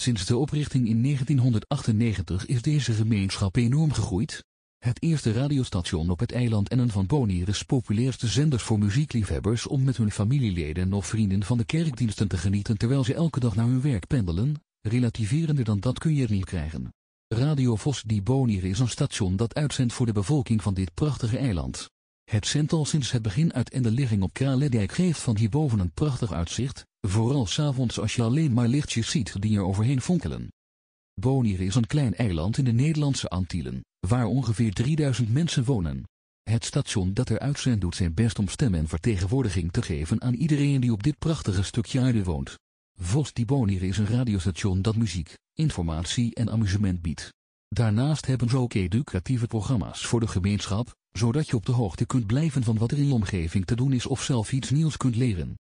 Sinds de oprichting in 1998 is deze gemeenschap enorm gegroeid. Het eerste radiostation op het eiland en een van Bonaire's populairste zenders voor muziekliefhebbers om met hun familieleden of vrienden van de kerkdiensten te genieten terwijl ze elke dag naar hun werk pendelen, relativerender dan dat kun je er niet krijgen. Radio Vos di Bonaire is een station dat uitzendt voor de bevolking van dit prachtige eiland. Het zendt al sinds het begin uit en de ligging op Kraledijk geeft van hierboven een prachtig uitzicht, vooral s'avonds als je alleen maar lichtjes ziet die er overheen fonkelen. Bonaire is een klein eiland in de Nederlandse Antillen, waar ongeveer 3000 mensen wonen. Het station dat er uitzendt doet zijn best om stem en vertegenwoordiging te geven aan iedereen die op dit prachtige stukje aarde woont. Vos di Bonaire is een radiostation dat muziek, informatie en amusement biedt. Daarnaast hebben ze ook educatieve programma's voor de gemeenschap, zodat je op de hoogte kunt blijven van wat er in de omgeving te doen is of zelf iets nieuws kunt leren.